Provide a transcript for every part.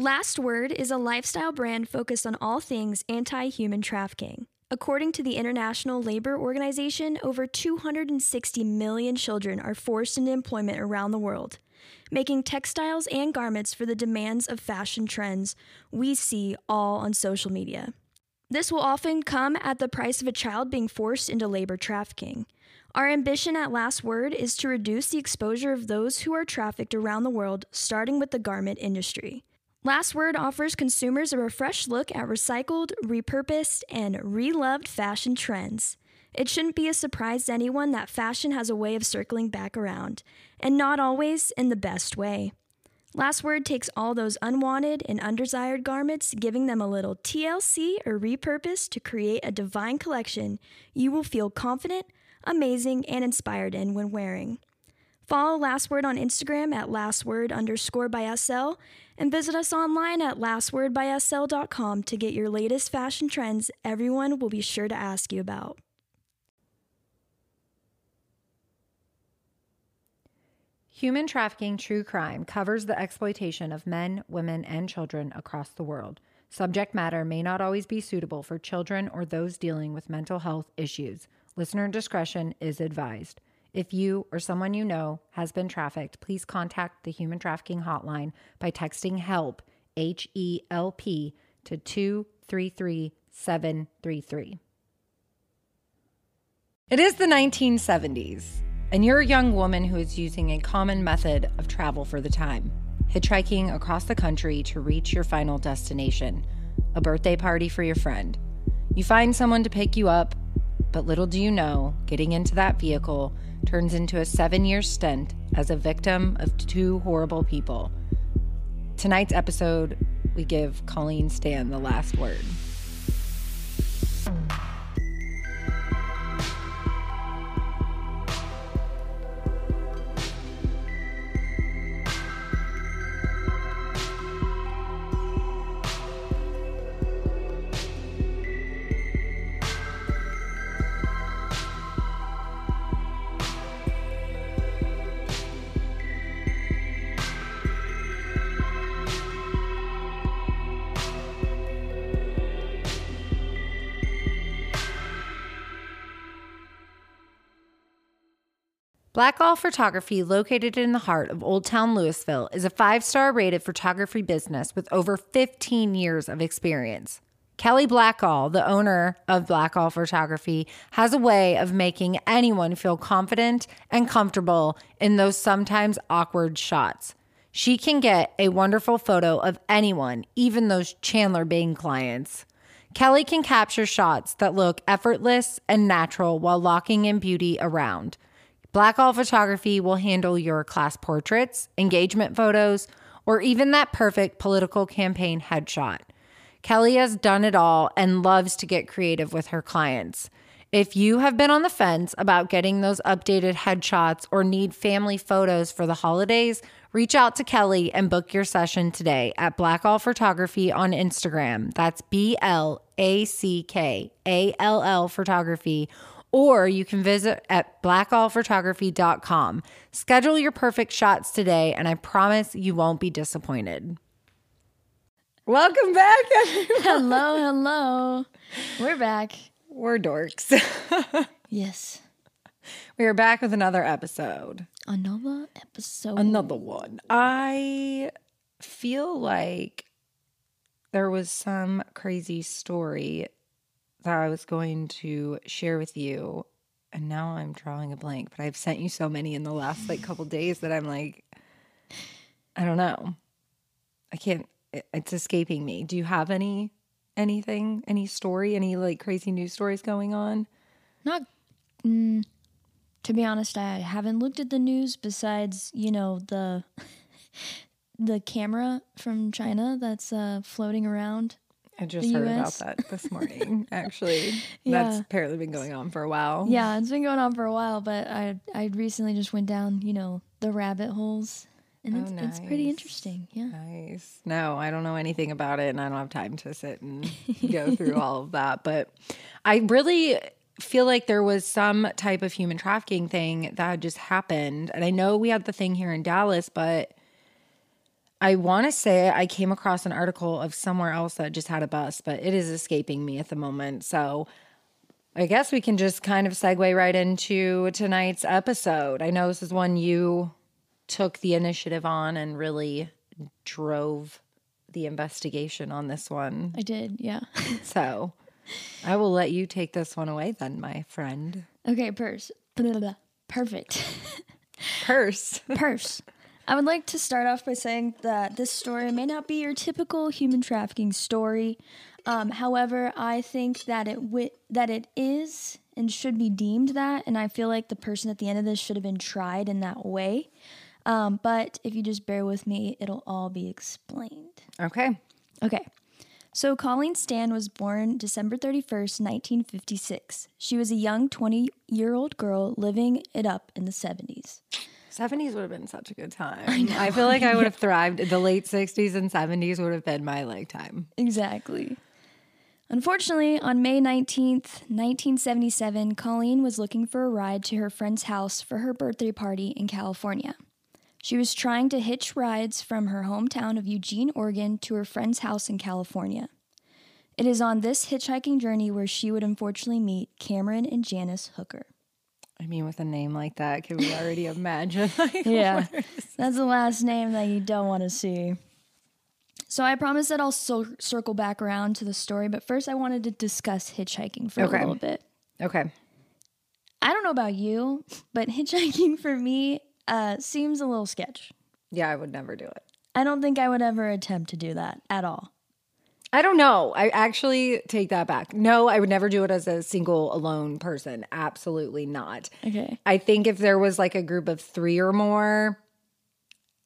Last Word is a lifestyle brand focused on all things anti human trafficking. According to the International Labor Organization, over 260 million children are forced into employment around the world, making textiles and garments for the demands of fashion trends we see all on social media. This will often come at the price of a child being forced into labor trafficking. Our ambition at Last Word is to reduce the exposure of those who are trafficked around the world, starting with the garment industry. Last Word offers consumers a refreshed look at recycled, repurposed, and reloved fashion trends. It shouldn't be a surprise to anyone that fashion has a way of circling back around, and not always in the best way. Last Word takes all those unwanted and undesired garments, giving them a little TLC or repurpose to create a divine collection you will feel confident, amazing, and inspired in when wearing. Follow Last Word on Instagram at lastword underscore by SL and visit us online at lastwordbysl.com to get your latest fashion trends everyone will be sure to ask you about. Human trafficking true crime covers the exploitation of men, women, and children across the world. Subject matter may not always be suitable for children or those dealing with mental health issues. Listener discretion is advised. If you or someone you know has been trafficked, please contact the Human Trafficking Hotline by texting HELP, H E L P, to 233733. It is the 1970s, and you're a young woman who is using a common method of travel for the time hitchhiking across the country to reach your final destination a birthday party for your friend. You find someone to pick you up, but little do you know, getting into that vehicle turns into a seven year stint as a victim of two horrible people. Tonight's episode, we give Colleen Stan the last word. Blackall Photography, located in the heart of Old Town Louisville, is a five star rated photography business with over 15 years of experience. Kelly Blackall, the owner of Blackall Photography, has a way of making anyone feel confident and comfortable in those sometimes awkward shots. She can get a wonderful photo of anyone, even those Chandler Bing clients. Kelly can capture shots that look effortless and natural while locking in beauty around. Blackall Photography will handle your class portraits, engagement photos, or even that perfect political campaign headshot. Kelly has done it all and loves to get creative with her clients. If you have been on the fence about getting those updated headshots or need family photos for the holidays, reach out to Kelly and book your session today at Blackall Photography on Instagram. That's B L A C K A L L Photography or you can visit at blackallphotography.com. Schedule your perfect shots today, and I promise you won't be disappointed. Welcome back, everyone. Hello, hello. We're back. We're dorks. Yes. we are back with another episode. Another episode. Another one. I feel like there was some crazy story I was going to share with you. And now I'm drawing a blank, but I've sent you so many in the last like couple days that I'm like, I don't know. I can't, it- it's escaping me. Do you have any, anything, any story, any like crazy news stories going on? Not. Mm, to be honest, I haven't looked at the news besides, you know, the the camera from China that's uh, floating around. I just heard about that this morning, actually. Yeah. That's apparently been going on for a while. Yeah, it's been going on for a while, but I I recently just went down, you know, the rabbit holes, and Oh, it's it's pretty interesting. Yeah. Nice. No, I don't know anything about it and I don't have time to sit and go through all of that. But I really feel like there was some type of human trafficking thing that had just happened. And I know we had the thing here in Dallas, but I want to say I came across an article of somewhere else that just had a bus, but it is escaping me at the moment. So I guess we can just kind of segue right into tonight's episode. I know this is one you took the initiative on and really drove the investigation on this one. I did, yeah. So I will let you take this one away then, my friend. okay, purse. Perfect. Purse. Purse. I would like to start off by saying that this story may not be your typical human trafficking story. Um, however, I think that it wi- that it is and should be deemed that, and I feel like the person at the end of this should have been tried in that way. Um, but if you just bear with me, it'll all be explained. Okay. Okay. So Colleen Stan was born December 31st, 1956. She was a young 20 year old girl living it up in the 70s. 70s would have been such a good time. I, feel like I would have thrived. The late 60s and 70s would have been my like time. Exactly. Unfortunately, on May 19th, 1977, Colleen was looking for a ride to her friend's house for her birthday party in California. She was trying to hitch rides from her hometown of Eugene, Oregon to her friend's house in California. It is on this hitchhiking journey where she would unfortunately meet Cameron and Janice Hooker. I mean, with a name like that, can we already imagine? Like, Yeah, that's the last name that you don't want to see. So I promise that I'll cir- circle back around to the story, but first I wanted to discuss hitchhiking for Okay. a little bit. Okay. I don't know about you, but hitchhiking for me uh, seems a little sketch. Yeah, I would never do it. I don't think I would ever attempt to do that at all. I don't know. I actually take that back. No, I would never do it as a single alone person. Absolutely not. Okay. I think if there was like a group of three or more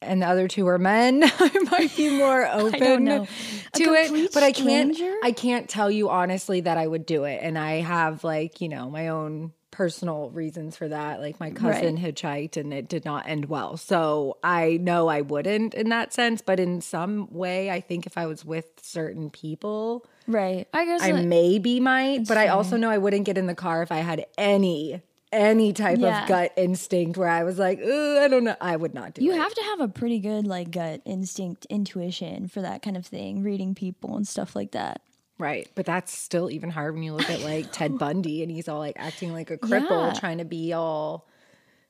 and the other two are men, I might be more open to it. But I can't stranger? I can't tell you honestly that I would do it. And I have like, you know, my own personal reasons for that. Like my cousin hitchhiked and it did not end well. So I know I wouldn't in that sense. But in some way, I think if I was with certain people, Right. I guess I like- maybe might, but I also know I wouldn't get in the car if I had any any type Yeah. of gut instinct where I was like, I don't know. I would not do you it. have to have a pretty good like gut instinct, intuition for that kind of thing, reading people and stuff like that. Right. But that's still even hard when you look at like Ted Bundy and he's all like acting like a cripple, Yeah. trying to be all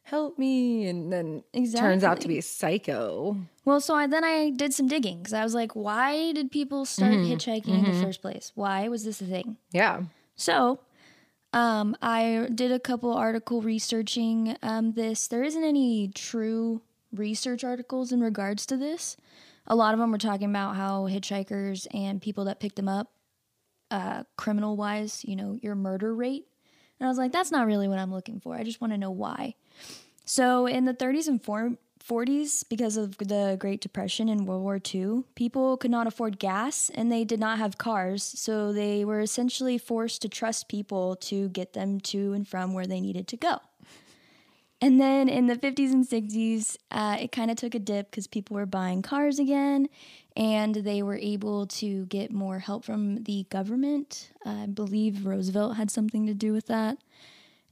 help me, and then turns out to be a psycho. Well, so I, then I did some digging because I was like, why did people start Mm-hmm. hitchhiking in the first place? Why was this a thing? Yeah. So, um, I did a couple article researching um, this. There isn't any true research articles in regards to this. A lot of them were talking about how hitchhikers and people that picked them up, uh, criminal wise, you know, your murder rate. And I was like, that's not really what I'm looking for. I just want to know why. So, in the 30s and 40s, because of the Great Depression and World War II, people could not afford gas and they did not have cars. So, they were essentially forced to trust people to get them to and from where they needed to go. And then in the 50s and 60s, uh, it kind of took a dip because people were buying cars again and they were able to get more help from the government. I believe Roosevelt had something to do with that.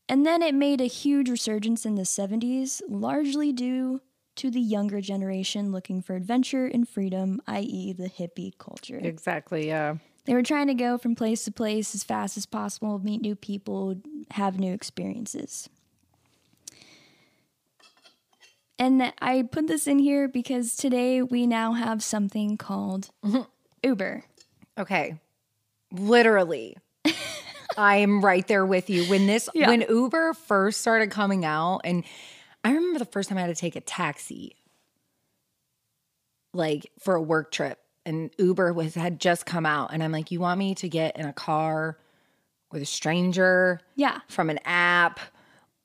And then it made a huge resurgence in the 70s, largely due to the younger generation looking for adventure and freedom, i.e., the hippie culture. Exactly. Yeah. They were trying to go from place to place as fast as possible, meet new people, have new experiences. And I put this in here because today we now have something called mm-hmm. Uber. Okay. Literally. I'm right there with you. When this Yeah. when Uber first started coming out and I remember the first time I had to take a taxi like for a work trip and Uber was had just come out and I'm like you want me to get in a car with a stranger Yeah. from an app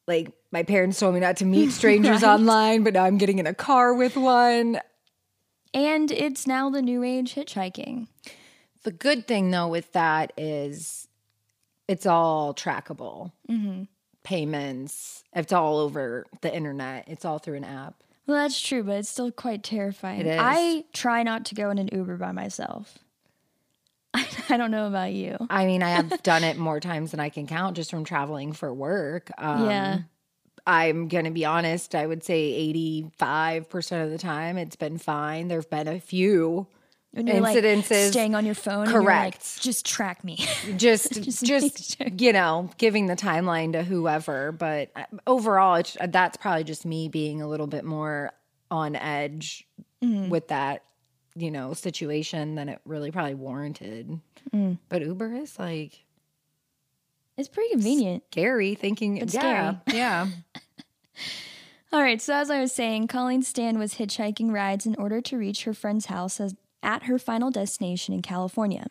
like my parents told me not to meet strangers Right. online but now I'm getting in a car with one And it's now the new age hitchhiking. The good thing though with that is it's all trackable. Mm-hmm. Payments, it's all over the internet. It's all through an app. Well, that's true, but it's still quite terrifying. It is. I try not to go in an Uber by myself. I don't know about you. I mean, I have done it more times than I can count just from traveling for work. Um, yeah. I'm going to be honest, I would say 85% of the time it's been fine. There've been a few you're like incidences. staying on your phone. and you're like, Correct. just track me. just Just just, sure. you know giving the timeline to whoever but uh, overall it's that's probably just me being a little bit more on edge Mm-hmm. with that you know situation than it really probably warranted Mm. but uber is like it's pretty convenient. scary thinking It's yeah yeah All right, so as I was saying, Colleen Stan was hitchhiking rides in order to reach her friend's house as, at her final destination in California.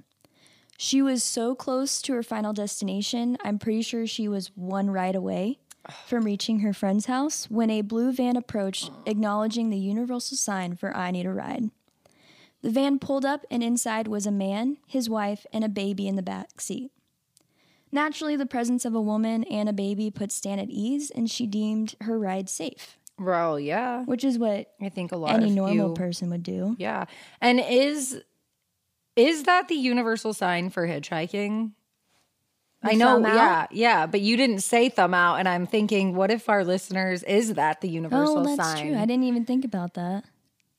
She was so close to her final destination, I'm pretty sure she was one ride away from reaching her friend's house when a blue van approached, acknowledging the universal sign for I Need a Ride. The van pulled up, and inside was a man, his wife, and a baby in the back seat. Naturally, the presence of a woman and a baby put Stan at ease, and she deemed her ride safe, well yeah which is what i think a lot any of normal you, person would do. yeah and is is that the universal sign for hitchhiking The I know, yeah, yeah, but you didn't say thumb out, and I'm thinking, what if our listeners is that the oh, universal sign? Oh, that's sign? true. I didn't even think about that.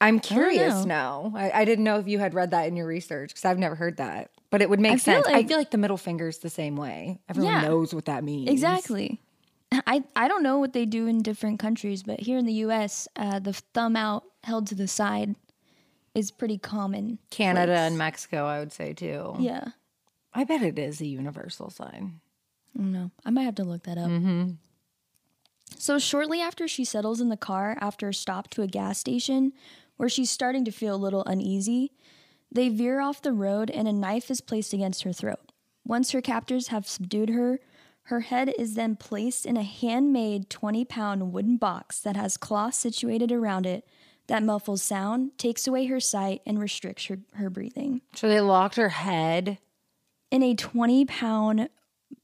I'm curious know. now. I, I didn't know if you had read that in your research because I've never heard that, but it would make I sense. I feel like the middle finger's the same way. Everyone Yeah. knows what that means. Exactly. I, I don't know what they do in different countries, but here in the U.S., uh, the thumb out held to the side is pretty common. Canada place. and Mexico, I would say too. Yeah. I bet it is a universal sign. No. I might have to look that up. So, shortly after she settles in the car after a stop to a gas station where she's starting to feel a little uneasy, they veer off the road and a knife is placed against her throat. Once her captors have subdued her, her head is then placed in a handmade 20 pound wooden box that has cloth situated around it that muffles sound, takes away her sight, and restricts her, her breathing. So they locked her head. In a 20 pound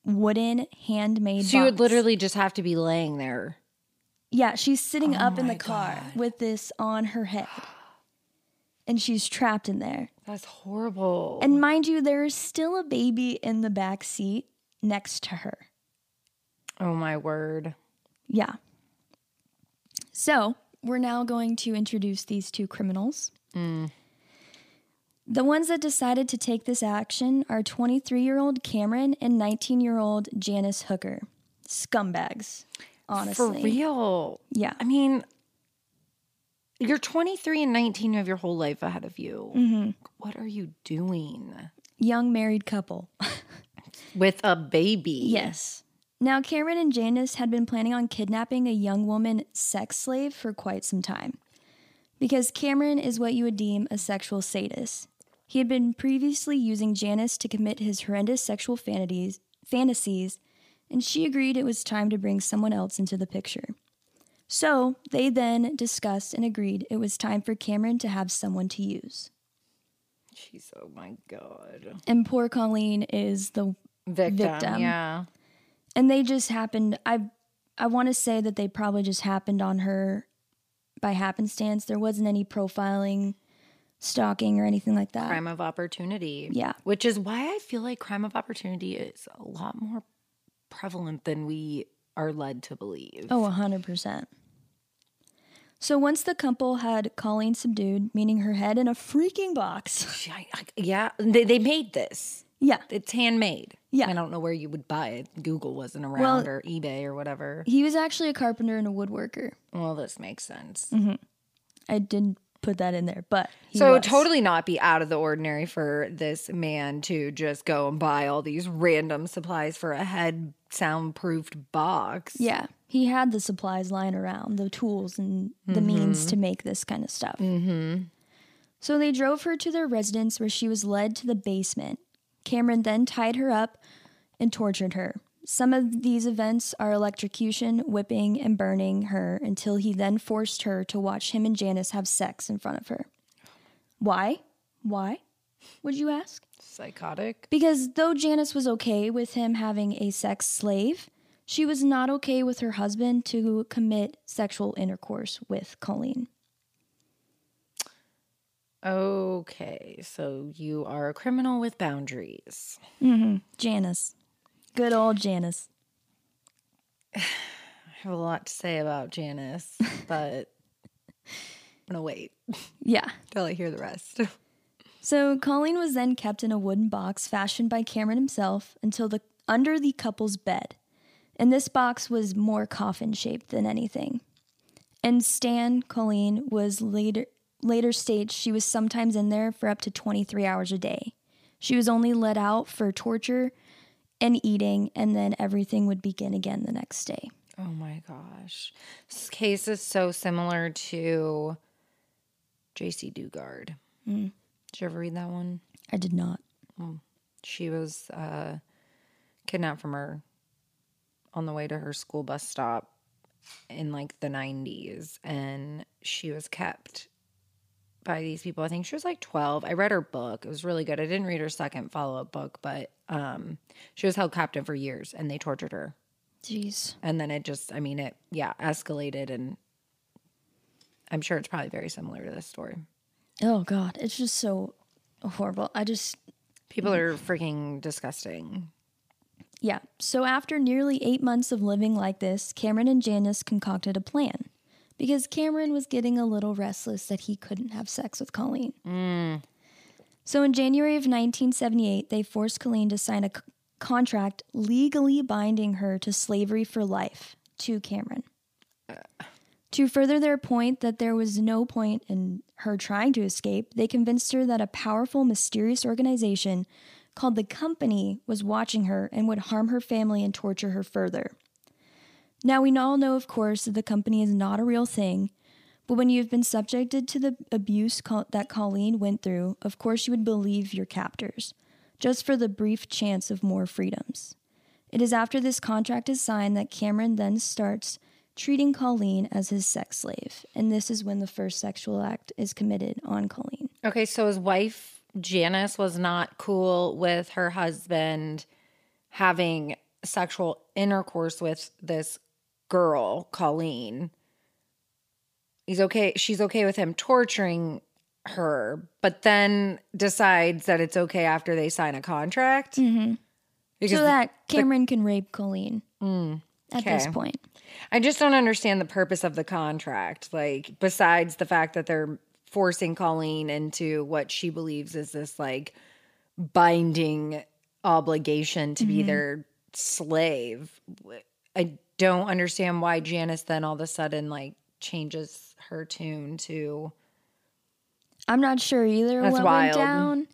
wooden handmade She would literally just have to be laying there. Yeah, she's sitting oh up in Oh the car God. with this on her head. And she's trapped in there. That's horrible. And mind you, there is still a baby in the back seat next to her. oh my word. Yeah. So, we're now going to introduce these two criminals. Mm. The ones that decided to take this action are 23 year old Cameron and 19 year old Janice Hooker. Scumbags, honestly. For real. Yeah. I mean, you're 23 and 19, you have your whole life ahead of you. Mm-hmm. What are you doing Young married couple. with a baby? Yes. Now, Cameron and Janice had been planning on kidnapping a young woman sex slave for quite some time. Because Cameron is what you would deem a sexual sadist. He had been previously using Janice to commit his horrendous sexual fantasies, fantasies, and she agreed it was time to bring someone else into the picture. So, they then discussed and agreed it was time for Cameron to have someone to use. She's oh my God. And poor Colleen is the Victim. Victim. Yeah. and they just happened i i want to say that they probably just happened on her by happenstance there wasn't any profiling stalking or anything like that Crime of opportunity. Yeah. Which is why I feel like crime of opportunity is a lot more prevalent than we are led to believe. oh 100% so once the couple had colleen subdued meaning her head in a freaking box She- I- I- yeah. They, they made this. yeah It's handmade. Yeah. I don't know where you would buy it. Google wasn't around Well- or eBay or whatever. he was actually a carpenter and a woodworker Well, this makes sense. Mm-hmm. i didn't put that in there but So it was. would totally not be out of the ordinary for this man to just go and buy all these random supplies for a head soundproofed box. Yeah, he had the supplies lying around, the tools and the means to make this kind of stuff. Mm-hmm. So they drove her to their residence where she was led to the basement. Cameron then tied her up and tortured her. Some of these events are electrocution, whipping, and burning her until he then forced her to watch him and Janice have sex in front of her. Why? Why? Would you ask? Psychotic. Because though Janice was okay with him having a sex slave, she was not okay with her husband to commit sexual intercourse with Colleen. Okay, so you are a criminal with boundaries. Mm-hmm. Janice. Good old Janice. I have a lot to say about Janice, but I'm gonna wait Yeah. till I hear the rest. So Colleen was then kept in a wooden box fashioned by Cameron himself until the under the couple's bed. And this box was more coffin shaped than anything. And Stan Colleen was later later states she was sometimes in there for up to 23 hours a day. She was only let out for torture and eating and then everything would begin again the next day. Oh my gosh. This case is so similar to Jaycee Dugard. Did you ever read that one? I did not. She was uh, kidnapped from her on the way to her school bus stop in like the 90s. And she was kept by these people. I think she was like 12. I read her book. It was really good. I didn't read her second follow up book, but um, she was held captive for years and they tortured her. Jeez. And then it just, I mean, it, yeah, escalated. And I'm sure it's probably very similar to this story. Oh god, it's just so horrible. I just People are freaking disgusting. Yeah. So after nearly eight months of living like this, Cameron and Janice concocted a plan because Cameron was getting a little restless that he couldn't have sex with Colleen. Mm. So in January of 1978, they forced Colleen to sign a c- contract legally binding her to slavery for life to Cameron. To further their point that there was no point in her trying to escape, they convinced her that a powerful, mysterious organization called the Company was watching her and would harm her family and torture her further. Now, we all know, of course, that the company is not a real thing, but when you've been subjected to the abuse that Colleen went through, of course you would believe your captors, just for the brief chance of more freedoms. It is after this contract is signed that Cameron then starts treating Colleen as his sex slave, and this is when the first sexual act is committed on Colleen. Okay, so his wife Janice was not cool with her husband having sexual intercourse with this girl, Colleen. He's okay, she's okay with him torturing her, but then decides that it's okay after they sign a contract. Mm-hmm. Because so that Cameron can rape Colleen at this point. I just don't understand the purpose of the contract. Like, besides the fact that they're forcing Colleen into what she believes is this like binding obligation to be their slave. I don't understand why Janice then all of a sudden like changes her tune to I'm not sure either That's what wild. went down.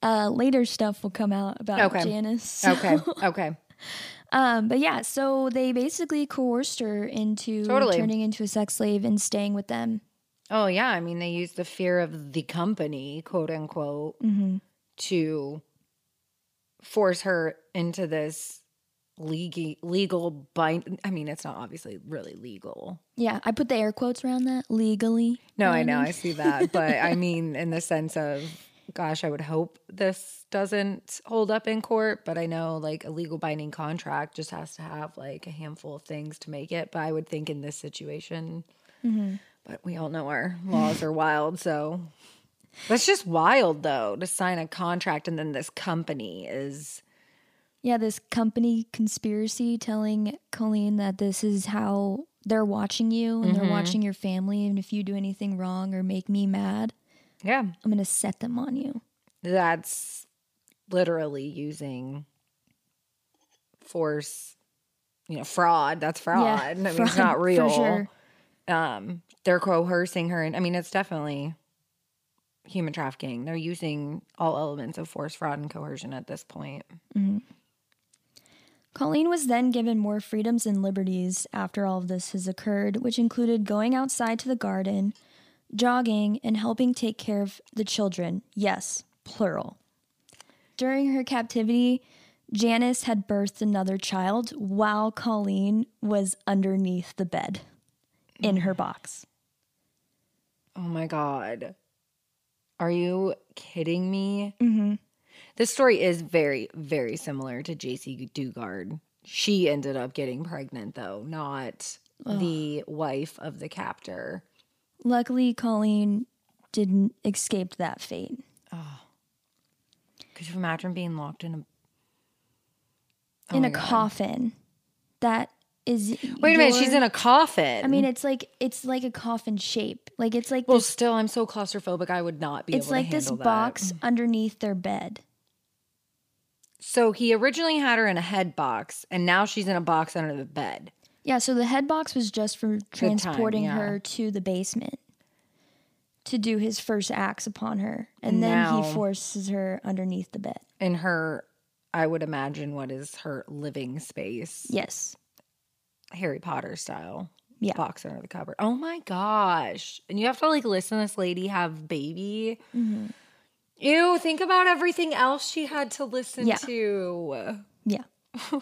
Uh, later stuff will come out about Okay. Janice. okay, okay. Um, but yeah, so they basically coerced her into Totally. turning into a sex slave and staying with them. Oh yeah, I mean they use the fear of the company, quote unquote, to force her into this legal legal bind. I mean, it's not obviously really legal. Yeah, I put the air quotes around that legally. No, I know. I see that, but I mean, in the sense of, gosh, I would hope this doesn't hold up in court. But I know, like, a legal binding contract just has to have like a handful of things to make it. But I would think in this situation, mm-hmm. but we all know our laws are wild, so that's just wild, though, to sign a contract and then this company is. Yeah, this company conspiracy telling Colleen that this is how they're watching you and Mm-hmm. they're watching your family. And if you do anything wrong or make me mad, Yeah, I'm going to set them on you. that's literally using force, you know, fraud. That's fraud. Yeah, I mean, it's fraud, not for real. sure. Um, they're coercing her, and I mean, it's definitely human trafficking. They're using all elements of force, fraud, and coercion at this point. Colleen was then given more freedoms and liberties after all of this has occurred, which included going outside to the garden, jogging, and helping take care of the children. Yes, plural. During her captivity, Janice had birthed another child while Colleen was underneath the bed in her box. Oh my god, are you kidding me? Mm-hmm. This story is very, very similar to Jaycee Dugard. She ended up getting pregnant, though, not the wife of the captor. Luckily, Colleen didn't escape that fate. Could you imagine being locked in a oh in a God. coffin that is Wait a minute, she's in a coffin. I mean, it's like it's like a coffin shape. Like it's like well, this, still, I'm so claustrophobic. I would not be. it's able like to this that. box underneath their bed. So he originally had her in a head box, and now she's in a box under the bed. Yeah, so the head box was just for transporting yeah. her to the basement to do his first acts upon her, and then he forces her underneath the bed. In her, I would imagine what is her living space, Yes. Harry Potter style. Yeah. Box under the cover. Oh my gosh. And you have to like listen to this lady have baby. Mm-hmm. Ew, think about everything else she had to listen Yeah. to. Yeah.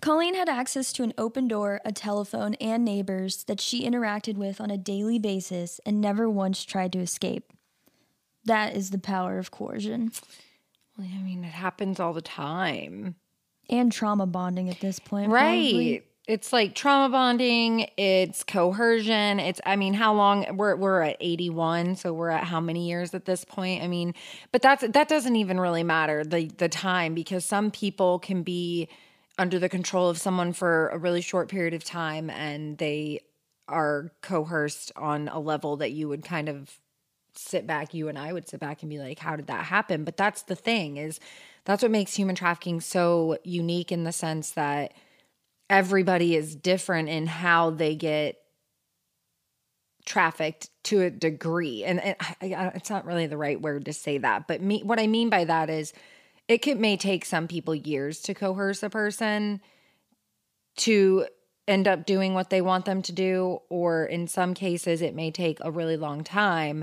Colleen had access to an open door, a telephone, and neighbors that she interacted with on a daily basis and never once tried to escape. That is the power of coercion I mean, it happens all the time. and trauma bonding at this point. Right. probably. It's like trauma bonding, it's coercion. It's I mean, how long we're we're at 81, so we're at how many years at this point? I mean, but that's that doesn't even really matter the the time because some people can be under the control of someone for a really short period of time and they are coerced on a level that you would kind of sit back you and I would sit back and be like how did that happen but that's the thing is that's what makes human trafficking so unique in the sense that everybody is different in how they get trafficked to a degree. And, and I, I, it's not really the right word to say that but me what i mean by that is it could may take some people years to coerce a person to end up doing what they want them to do or in some cases it may take a really long time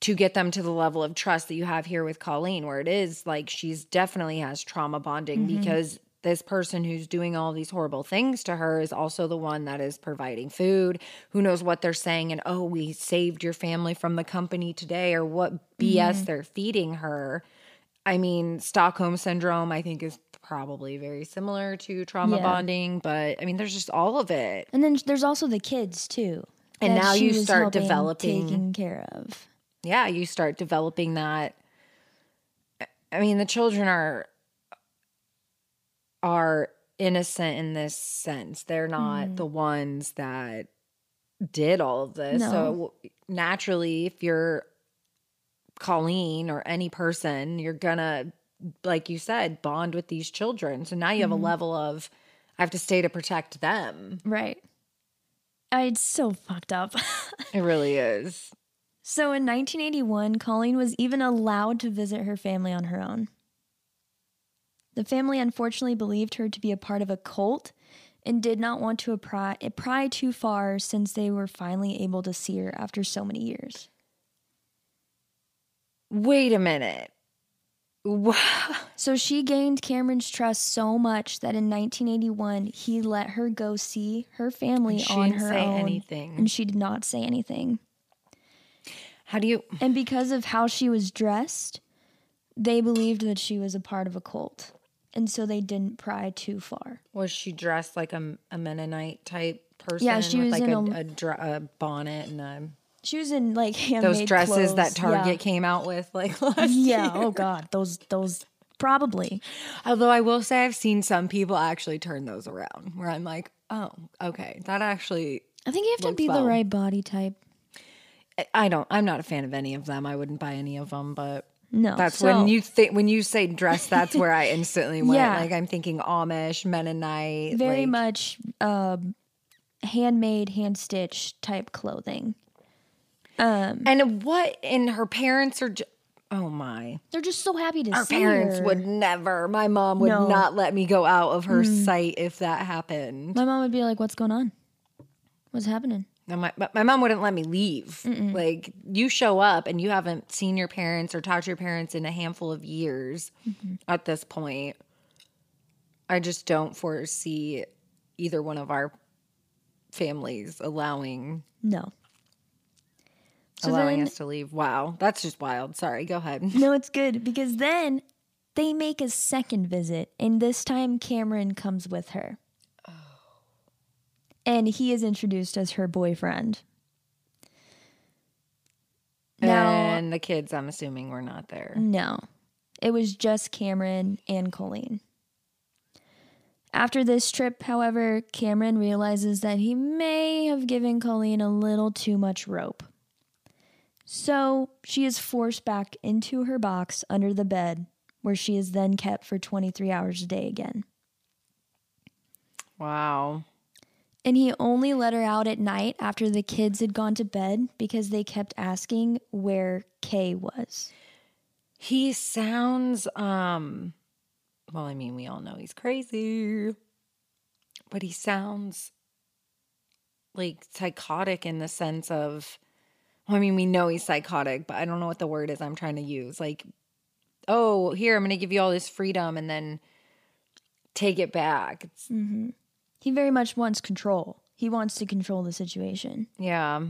to get them to the level of trust that you have here with Colleen where it is like she's definitely has trauma bonding mm-hmm. because this person who's doing all these horrible things to her is also the one that is providing food who knows what they're saying and oh we saved your family from the company today or what BS mm-hmm. they're feeding her I mean, Stockholm syndrome, I think, is probably very similar to trauma Yeah. bonding, but I mean, there's just all of it. And then there's also the kids too. And now you start developing- taking care of. Yeah, you start developing that. I mean, the children are are innocent in this sense. They're not mm. the ones that did all of this. So naturally, if you're Colleen or any person, you're gonna, like you said, bond with these children. So now you have a mm-hmm. level of I have to stay to protect them. Right. I, it's so fucked up. It really is. so in 1981, Colleen was even allowed to visit her family on her own. The family unfortunately believed her to be a part of a cult and did not want to pry, pry too far since they were finally able to see her after so many years. Wait a minute. Wow. So she gained Cameron's trust so much that in 1981 he let her go see her family she on her say own, anything. and she did not say anything. How do you? And because of how she was dressed, they believed that she was a part of a cult, and so they didn't pry too far. Was she dressed like a, a Mennonite type person? Yeah, she with was like in a, a- a, dr- a bonnet and a, She was in like handmade those dresses that. Target Yeah. came out with like last Yeah. Oh, year. Oh God, those those probably. Although I will say I've seen some people actually turn those around where I'm like, oh, okay, that actually. I think you have to be the right body type. I don't. I'm not a fan of any of them. I wouldn't buy any of them, but. No, That's so- when you think when you say dress. That's where I instantly went. Yeah. Like I'm thinking Amish, Mennonite. very like, much um, handmade, hand stitched type clothing. Um, and what? And her parents are. J- oh my! They're just so happy to Our see parents her. Parents would never. My mom would No. not let me go out of her sight if that happened. My mom would be like, "What's going on? What's happening?" And my, but my mom wouldn't let me leave. Like you show up and you haven't seen your parents or talked to your parents in a handful of years mm-hmm. at this point. I just don't foresee either one of our families allowing No. So allowing then, us to leave. Wow, that's just wild. Sorry, go ahead. no, it's good because then they make a second visit, and this time Cameron comes with her. And he is introduced as her boyfriend. Now, and the kids, I'm assuming, were not there. no, it was just Cameron and Colleen. After this trip, however, Cameron realizes that he may have given Colleen a little too much rope. So she is forced back into her box under the bed, where she is then kept for 23 hours a day again. Wow. And he only let her out at night after the kids had gone to bed because they kept asking where Kay was. He sounds um well, I mean, we all know he's crazy. But he sounds like psychotic in the sense of well, I mean, we know he's psychotic, but I don't know what the word is I'm trying to use. Like, oh, here, I'm going to give you all this freedom and then take it back. It's, He very much wants control. He wants to control the situation. Yeah.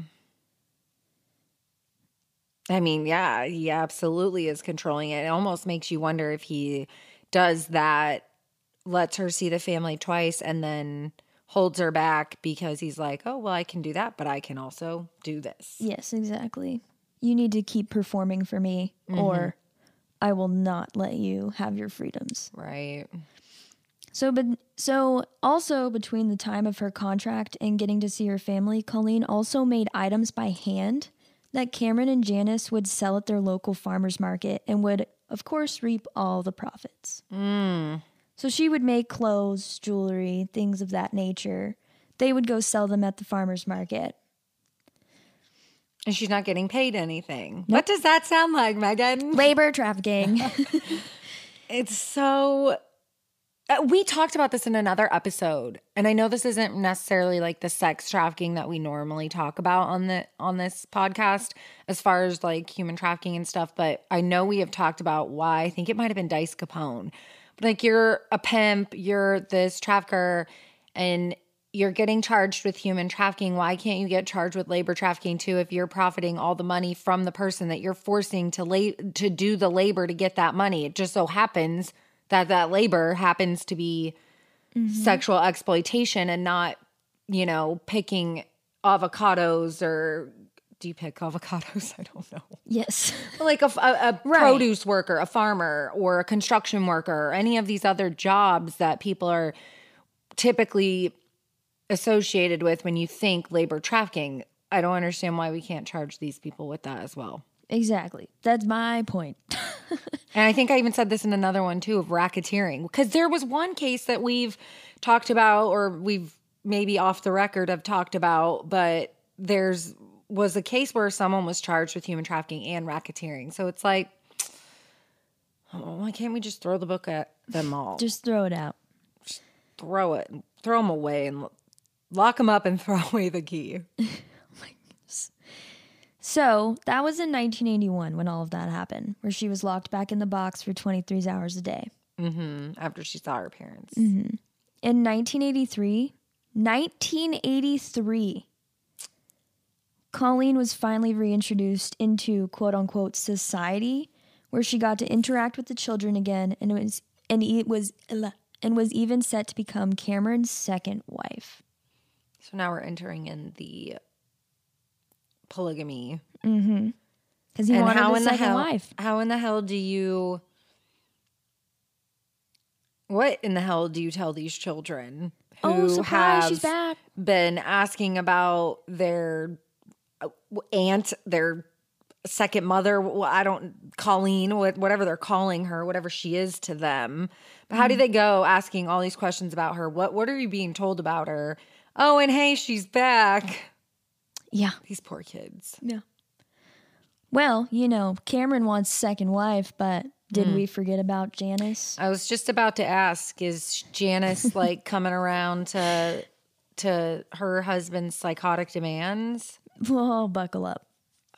I mean, yeah, he absolutely is controlling it. It almost makes you wonder if he does that, lets her see the family twice, and then holds her back because he's like, oh, well, I can do that, but I can also do this. Yes, exactly. You need to keep performing for me, mm-hmm. or I will not let you have your freedoms. Right. So, but so also between the time of her contract and getting to see her family, Colleen also made items by hand that Cameron and Janice would sell at their local farmers market and would, of course, reap all the profits. Mm. So she would make clothes, jewelry, things of that nature. They would go sell them at the farmers market. And she's not getting paid anything. What does that sound like, Megan? Labor trafficking. It's so. Uh, we talked about this in another episode, and I know this isn't necessarily like the sex trafficking that we normally talk about on the on this podcast, as far as like human trafficking and stuff. But I know we have talked about why. I think it might have been Dice Capone, but like you're a pimp, you're this trafficker, and you're getting charged with human trafficking. Why can't you get charged with labor trafficking too? If you're profiting all the money from the person that you're forcing to lay to do the labor to get that money, it just so happens that that labor happens to be mm-hmm. sexual exploitation and not, you know, picking avocados or do you pick avocados? I don't know. yes. Like a, a, a Right. produce worker, a farmer, or a construction worker, or any of these other jobs that people are typically associated with when you think labor trafficking. I don't understand why we can't charge these people with that as well. Exactly. That's my point. And I think I even said this in another one too of racketeering because there was one case that we've talked about or we've maybe off the record have talked about, but there's was a case where someone was charged with human trafficking and racketeering. So it's like, oh, why can't we just throw the book at them all? Just throw it out. throw it, throw them away, and lock them up and throw away the key. So that was in 1981 when all of that happened, where she was locked back in the box for 23 hours a day. Mm-hmm, after she saw her parents. Mm-hmm. In 1983, 1983, Colleen was finally reintroduced into quote unquote society, where she got to interact with the children again, and it was and it was and was even set to become Cameron's second wife. So now we're entering in the polygamy. Mm-hmm. Because he and wanted how a in the second hell? wife. How in the hell do you? What in the hell do you tell these children who Oh, surprise, have she's back. been asking about their uh, aunt, their second mother? well, I don't, Colleen, whatever they're calling her, whatever she is to them. But how do Mm-hmm. they go asking all these questions about her? What What are you being told about her? Oh, and hey, she's back. Yeah. These poor kids. Yeah. Well, you know, Cameron wants second wife, but did hmm. we forget about Janice? I was just about to ask: Is Janice like coming around to to her husband's psychotic demands? Whoa, buckle up.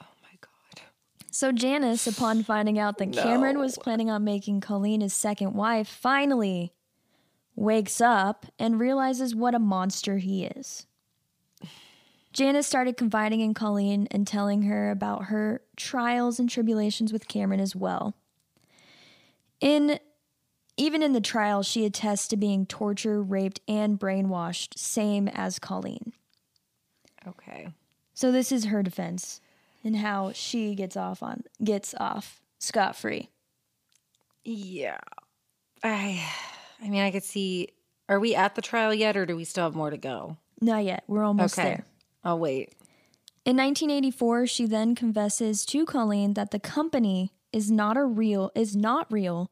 Oh my god! So Janice, upon finding out that Cameron was planning on making Colleen his second wife, finally wakes up and realizes what a monster he is. Janice started confiding in Colleen and telling her about her trials and tribulations with Cameron as well. In even in the trial, she attests to being tortured, raped, and brainwashed, same as Colleen. Okay. So this is her defense and how she gets off on gets off scot free. Yeah. I I mean I could see Are we at the trial yet or do we still have more to go? Not yet. We're almost Okay. there. I'll wait. In 1984, she then confesses to Colleen that the company is not a real is not real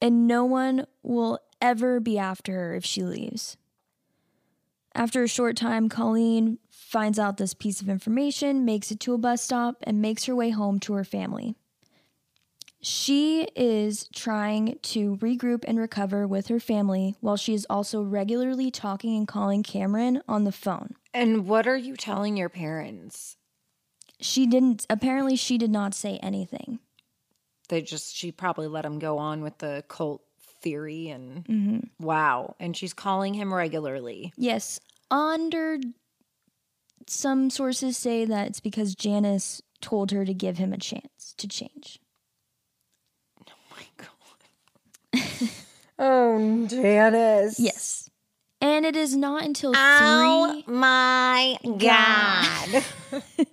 and no one will ever be after her if she leaves. After a short time, Colleen finds out this piece of information, makes it to a bus stop, and makes her way home to her family. She is trying to regroup and recover with her family while she is also regularly talking and calling Cameron on the phone. And what are you telling your parents? She didn't, apparently, she did not say anything. They just, she probably let him go on with the cult theory and mm-hmm. wow. And she's calling him regularly. Yes, under some sources say that it's because Janice told her to give him a chance to change. Oh, oh Janice. Yes. And it is not until Oh three. my God.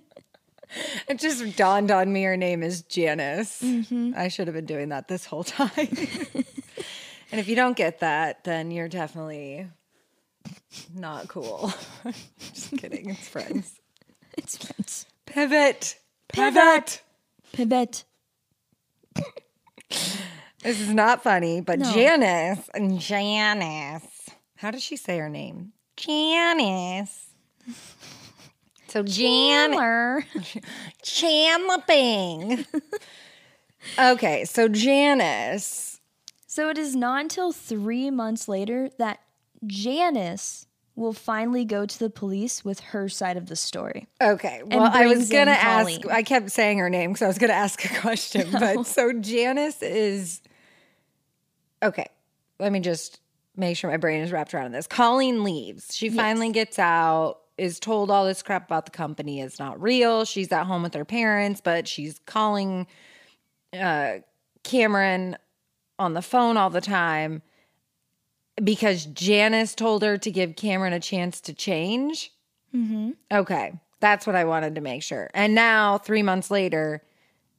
it just dawned on me her name is Janice. Mm-hmm. I should have been doing that this whole time. and if you don't get that, then you're definitely not cool. just kidding. It's friends. It's friends. Pivot. Pivot. Pivot. This is not funny, but No. Janice and Janice. How does she say her name? Janice. So Jan Chandler. Chandler okay, so Janice. So it is not until three months later that Janice will finally go to the police with her side of the story. Okay, well, I was gonna ask. I kept saying her name because I was gonna ask a question. But so Janice is okay. Let me just make sure my brain is wrapped around this. Colleen leaves. She finally gets out. Is told all this crap about the company is not real. She's at home with her parents, but she's calling uh, Cameron on the phone all the time because Janice told her to give Cameron a chance to change. Okay. That's what I wanted to make sure. And now, three months later,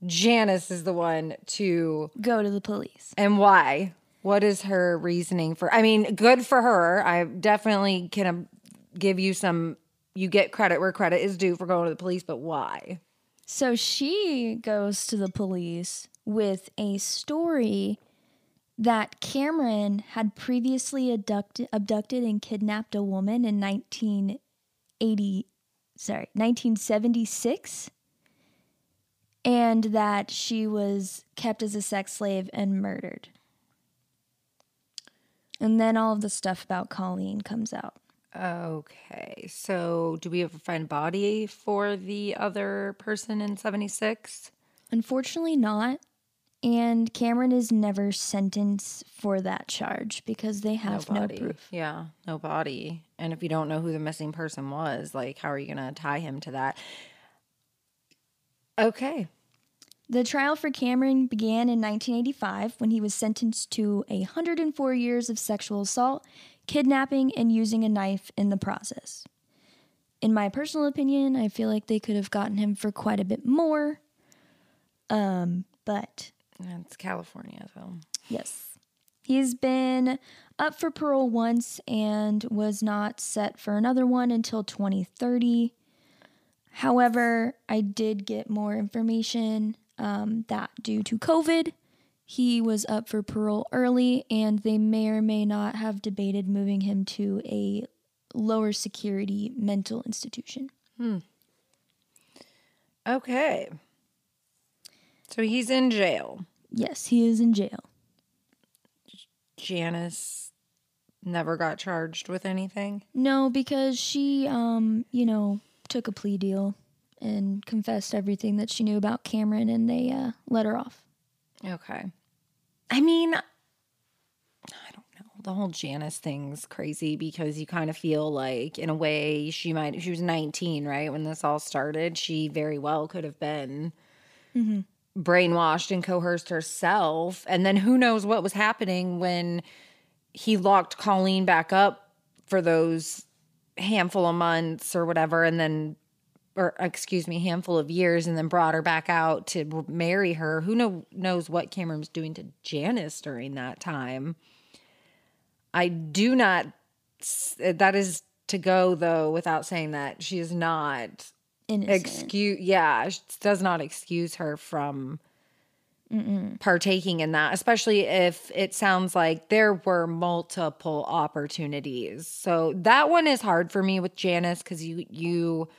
Janice is the one to. Go to the police. And why? What is her reasoning for? I mean, good for her. I definitely can um, give you some. You get credit where credit is due for going to the police, but why? So she goes to the police with a story that Cameron had previously abducted, abducted and kidnapped a woman in 1980, sorry, 1976, and that she was kept as a sex slave and murdered. And then all of the stuff about Colleen comes out. Okay. So, do we ever find body for the other person in 76? Unfortunately, not. And Cameron is never sentenced for that charge because they have no, body. proof. Yeah, no body. And if you don't know who the missing person was, like, how are you going to tie him to that? Okay. The trial for Cameron began in 1985 when he was sentenced to 104 years of sexual assault, kidnapping, and using a knife in the process. In my personal opinion, I feel like they could have gotten him for quite a bit more. Um, but It's California, though. Yes. He's been up for parole once and was not set for another one until 2030. However, I did get more information um, that due to COVID, he was up for parole early and they may or may not have debated moving him to a lower security mental institution. Okay. So he's in jail. Yes, he is in jail. Janice never got charged with anything. No, because she, um, you know, took a plea deal and confessed everything that she knew about Cameron, and they uh, let her off. Okay. I mean, I don't know. The whole Janice thing's crazy because you kind of feel like, in a way, she might, she was 19, right? When this all started, she very well could have been brainwashed and coerced herself. And then who knows what was happening when he locked Colleen back up for those handful of months or whatever. And then or excuse me, handful of years, and then brought her back out to marry her. Who know, knows what Cameron was doing to Janice during that time? I do not that is to go though without saying that she is not Innocent. excuse yeah it does not excuse her from partaking in that especially if it sounds like there were multiple opportunities so that one is hard for me with janice because you you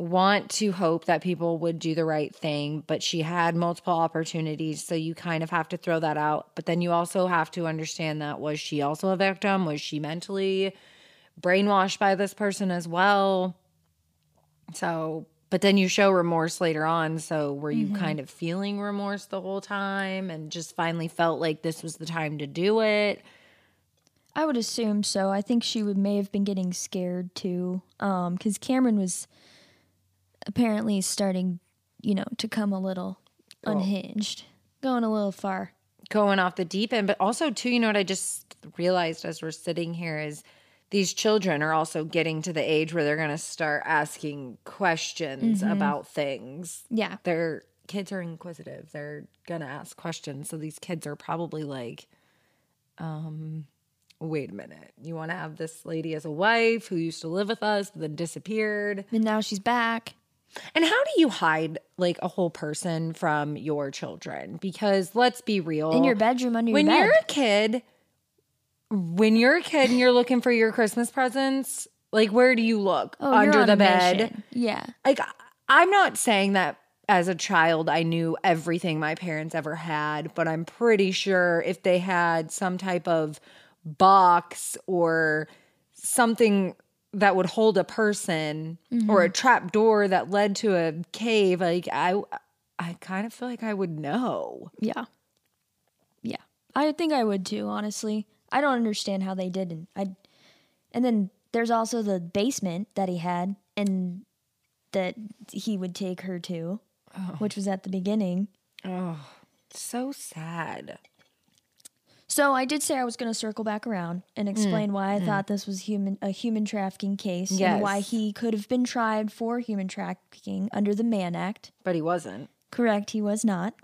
want to hope that people would do the right thing but she had multiple opportunities so you kind of have to throw that out. But then you also have to understand that was she also a victim? Was she mentally brainwashed by this person as well? So but then you show remorse later on. So were you kind of feeling remorse the whole time and just finally felt like this was the time to do it? I would assume so. I think she would may have been getting scared too, Um because Cameron was apparently starting, you know, to come a little unhinged, going a little far. going off the deep end. But also, too, you know what I just realized as we're sitting here is these children are also getting to the age where they're going to start asking questions about things. Yeah, Their kids are inquisitive. They're going to ask questions. So these kids are probably like, um, wait a minute. You want to have this lady as a wife who used to live with us, then disappeared? and now she's back. And how do you hide like a whole person from your children? Because let's be real. In your bedroom under when your bed. When you're a kid, when you're a kid and you're looking for your Christmas presents, like where do you look? oh, Under the bed. mission. Yeah, Like I'm not saying that as a child I knew everything my parents ever had, but I'm pretty sure if they had some type of box or something that would hold a person or a mm-hmm. trap door that led to a cave, like I I kind of feel like I would know. yeah, yeah. I think I would too. Honestly, I don't understand how they didn't. I, and then there's also the basement that he had, and that he would take her to, oh. which was at the beginning. Oh. So sad. So I did say I was going to circle back around and explain why I thought this was human a human trafficking case and why he could have been tried for human trafficking under the Mann Act. But he wasn't. Correct, he was not.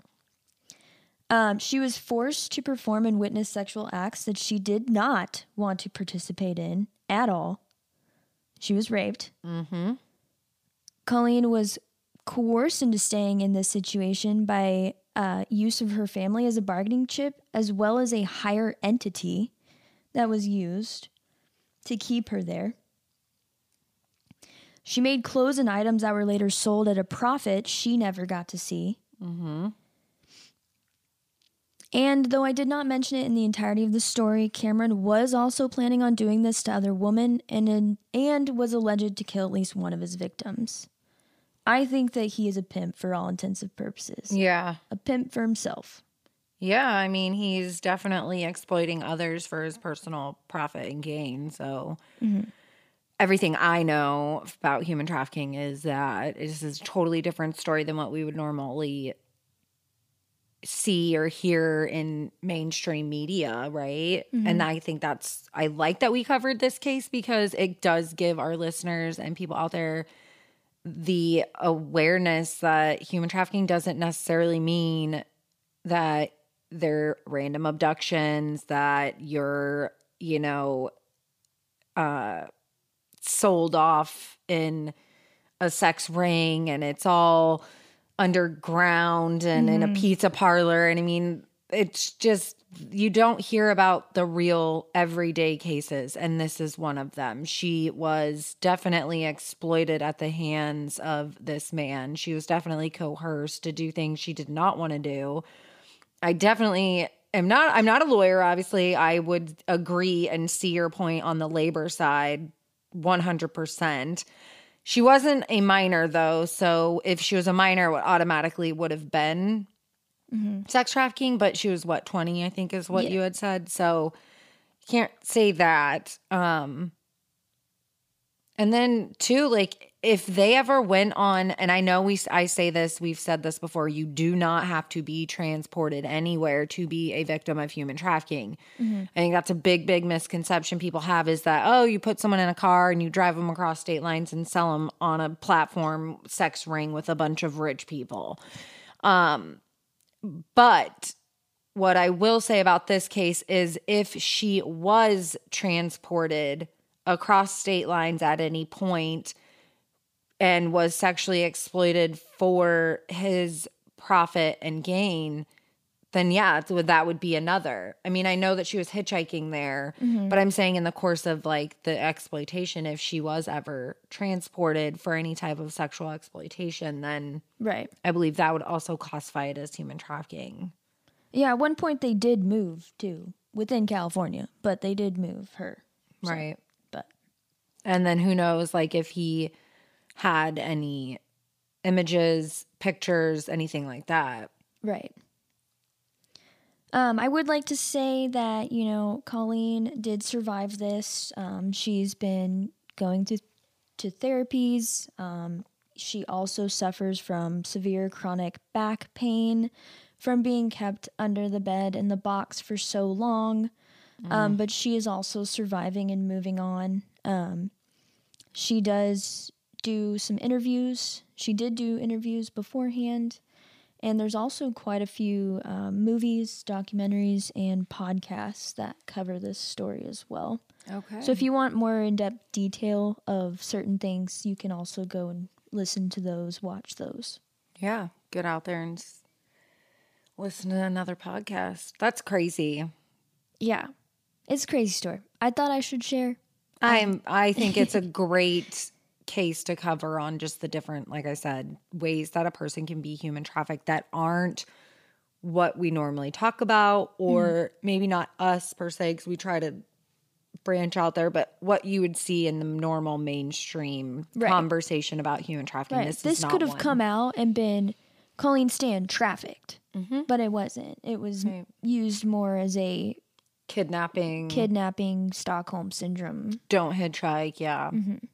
Um, she was forced to perform and witness sexual acts that she did not want to participate in at all. She was raped. Mm-hmm. Colleen was coerced into staying in this situation by uh, use of her family as a bargaining chip, as well as a higher entity that was used to keep her there. She made clothes and items that were later sold at a profit she never got to see. And though I did not mention it in the entirety of the story, Cameron was also planning on doing this to other women and and was alleged to kill at least one of his victims. I think that he is a pimp for all intents and purposes. Yeah. A pimp for himself. Yeah, I mean, he's definitely exploiting others for his personal profit and gain. So, mm-hmm. everything I know about human trafficking is that this is a totally different story than what we would normally see or hear in mainstream media, right? And mm-hmm. I think that's, I like that we covered this case because it does give our listeners and people out there the awareness that human trafficking doesn't necessarily mean that they're random abductions, that you're, you know, uh, sold off in a sex ring and it's all underground and in a pizza parlor. And I mean, it's just, you don't hear about the real everyday cases. And this is one of them. She was definitely exploited at the hands of this man. She was definitely coerced to do things she did not want to do. I definitely am not I'm not a lawyer obviously. I would agree and see your point on the labor side 100%. She wasn't a minor though, so if she was a minor it automatically would have been sex trafficking, but she was what 20 I think is what Yeah. you had said. So can't say that. Um and then too like if they ever went on and I know we I say this, we've said this before, you do not have to be transported anywhere to be a victim of human trafficking. I think that's a big big misconception people have is that oh, you put someone in a car and you drive them across state lines and sell them on a platform sex ring with a bunch of rich people. Um but what I will say about this case is if she was transported across state lines at any point and was sexually exploited for his profit and gain, then yeah, that would be another. I mean, I know that she was hitchhiking there, mm-hmm. but I'm saying in the course of like the exploitation, if she was ever transported for any type of sexual exploitation, then right, I believe that would also classify it as human trafficking. Yeah, at one point they did move too within California, but they did move her. So, right. But and then who knows like if he had any images, pictures, anything like that. Right. Um, I would like to say that, you know, Colleen did survive this. Um, she's been going to, to therapies. Um, she also suffers from severe chronic back pain from being kept under the bed in the box for so long. Mm. but she is also surviving and moving on. Um, she does do some interviews. She did do interviews beforehand. And there's also quite a few um, movies, documentaries, and podcasts that cover this story as well. Okay. So if you want more in depth detail of certain things, you can also go and listen to those, watch those. Yeah, get out there and listen to another podcast. That's crazy. Yeah, it's a crazy story. I thought I should share. I'm. I think it's a great case to cover on just the different, like I said, ways that a person can be human trafficked that aren't what we normally talk about, or mm. maybe not us per se, because we try to branch out there, but what you would see in the normal mainstream right. conversation about human trafficking. Right. This, this could have one. come out and been Colleen Stan trafficked, mm-hmm. but it wasn't. It was right. used more as a kidnapping, kidnapping, Stockholm syndrome. Don't hitchhike. Yeah. Mm-hmm.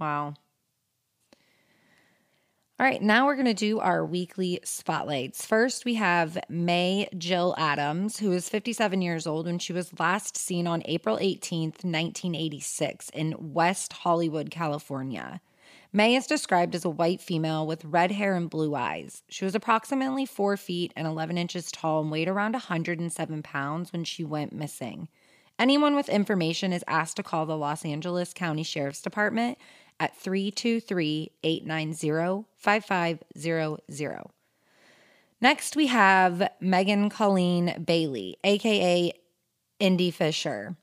Wow. All right, now we're going to do our weekly spotlights. First, we have May Jill Adams, who is 57 years old when she was last seen on April 18th, 1986, in West Hollywood, California. May is described as a white female with red hair and blue eyes. She was approximately 4 feet and 11 inches tall and weighed around 107 pounds when she went missing. Anyone with information is asked to call the Los Angeles County Sheriff's Department at 323 890 5500. Next, we have Megan Colleen Bailey, aka Indy Fisher,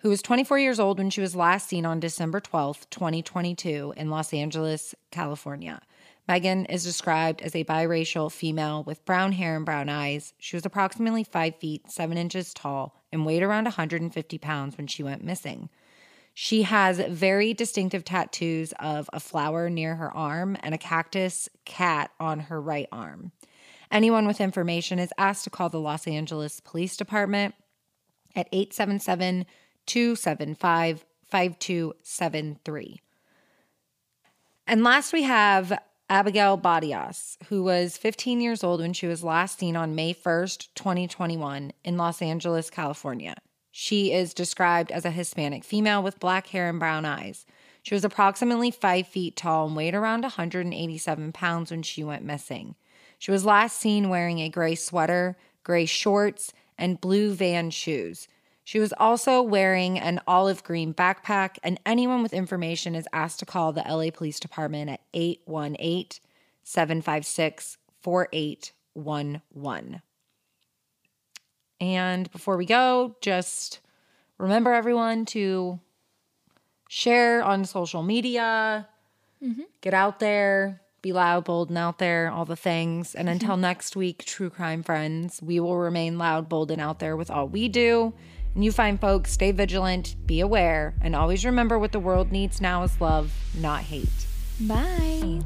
who was 24 years old when she was last seen on December 12, 2022, in Los Angeles, California. Megan is described as a biracial female with brown hair and brown eyes. She was approximately 5 feet 7 inches tall and weighed around 150 pounds when she went missing. She has very distinctive tattoos of a flower near her arm and a cactus cat on her right arm. Anyone with information is asked to call the Los Angeles Police Department at 877 275 5273. And last, we have Abigail Badias, who was 15 years old when she was last seen on May 1st, 2021, in Los Angeles, California. She is described as a Hispanic female with black hair and brown eyes. She was approximately five feet tall and weighed around 187 pounds when she went missing. She was last seen wearing a gray sweater, gray shorts, and blue van shoes. She was also wearing an olive green backpack, and anyone with information is asked to call the LA Police Department at 818 756 4811. And before we go, just remember everyone to share on social media, mm-hmm. get out there, be loud, bold, and out there, all the things. And until next week, true crime friends, we will remain loud, bold, and out there with all we do. And you find folks, stay vigilant, be aware, and always remember what the world needs now is love, not hate. Bye.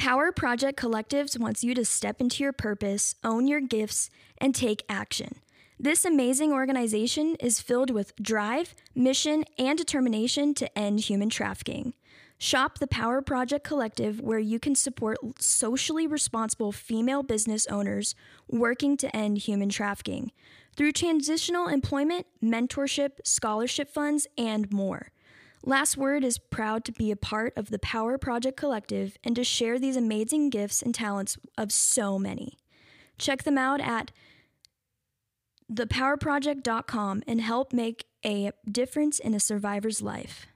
Power Project Collectives wants you to step into your purpose, own your gifts, and take action. This amazing organization is filled with drive, mission, and determination to end human trafficking. Shop the Power Project Collective, where you can support socially responsible female business owners working to end human trafficking through transitional employment, mentorship, scholarship funds, and more. Last Word is proud to be a part of the Power Project Collective and to share these amazing gifts and talents of so many. Check them out at thepowerproject.com and help make a difference in a survivor's life.